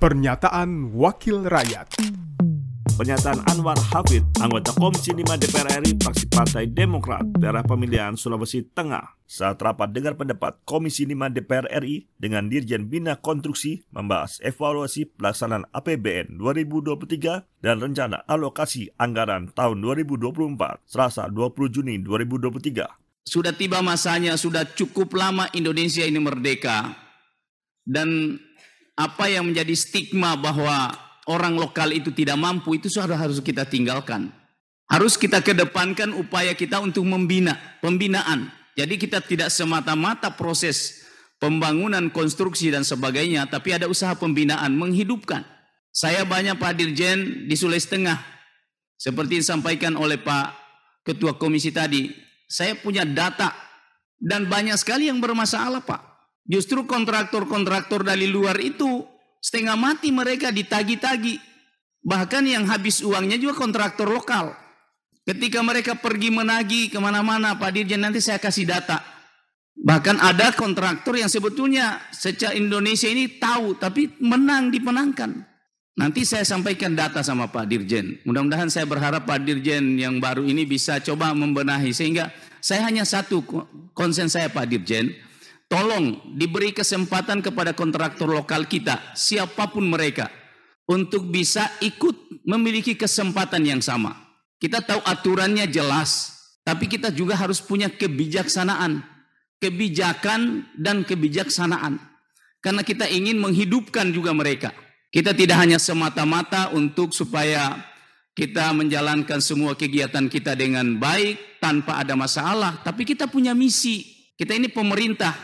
Pernyataan Wakil Rakyat Pernyataan Anwar Hafid, anggota Komisi 5 DPR RI, fraksi Partai Demokrat, daerah pemilihan Sulawesi Tengah, saat rapat dengar pendapat Komisi 5 DPR RI dengan Dirjen Bina Konstruksi membahas evaluasi pelaksanaan APBN 2023 dan rencana alokasi anggaran tahun 2024, Selasa 20 Juni 2023. Sudah tiba masanya, sudah cukup lama Indonesia ini merdeka. Dan apa yang menjadi stigma bahwa orang lokal itu tidak mampu itu sudah harus kita tinggalkan. Harus kita kedepankan upaya kita untuk membina, pembinaan. Jadi kita tidak semata-mata proses pembangunan, konstruksi dan sebagainya, tapi ada usaha pembinaan, menghidupkan. Saya banyak Pak Dirjen di Sulawesi Tengah, seperti disampaikan oleh Pak Ketua Komisi tadi, saya punya data dan banyak sekali yang bermasalah Pak. Justru kontraktor-kontraktor dari luar itu setengah mati mereka ditagi-tagi. Bahkan yang habis uangnya juga kontraktor lokal. Ketika mereka pergi menagi ke mana-mana, Pak Dirjen nanti saya kasih data. Bahkan ada kontraktor yang sebetulnya secara Indonesia ini tahu, tapi menang dipenangkan. Nanti saya sampaikan data sama Pak Dirjen. Mudah-mudahan saya berharap Pak Dirjen yang baru ini bisa coba membenahi. Sehingga saya hanya satu konsen saya Pak Dirjen Tolong diberi kesempatan kepada kontraktor lokal kita, siapa pun mereka, untuk bisa ikut memiliki kesempatan yang sama. Kita tahu aturannya jelas, tapi kita juga harus punya kebijaksanaan, kebijakan dan kebijaksanaan. Karena kita ingin menghidupkan juga mereka. Kita tidak hanya semata-mata untuk supaya kita menjalankan semua kegiatan kita dengan baik tanpa ada masalah, tapi kita punya misi. Kita ini pemerintah,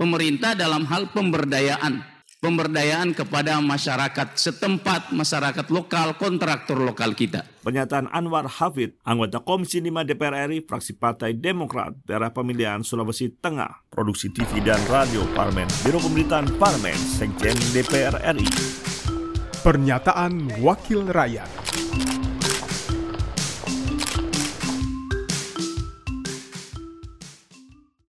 pemerintah dalam hal pemberdayaan. Pemberdayaan kepada masyarakat setempat, masyarakat lokal, kontraktor lokal kita. Pernyataan Anwar Hafid, anggota Komisi 5 DPR RI, fraksi Partai Demokrat, daerah pemilihan Sulawesi Tengah, produksi TV dan radio Parmen, Biro Pemerintahan Parmen, Sekjen DPR RI. Pernyataan Wakil Rakyat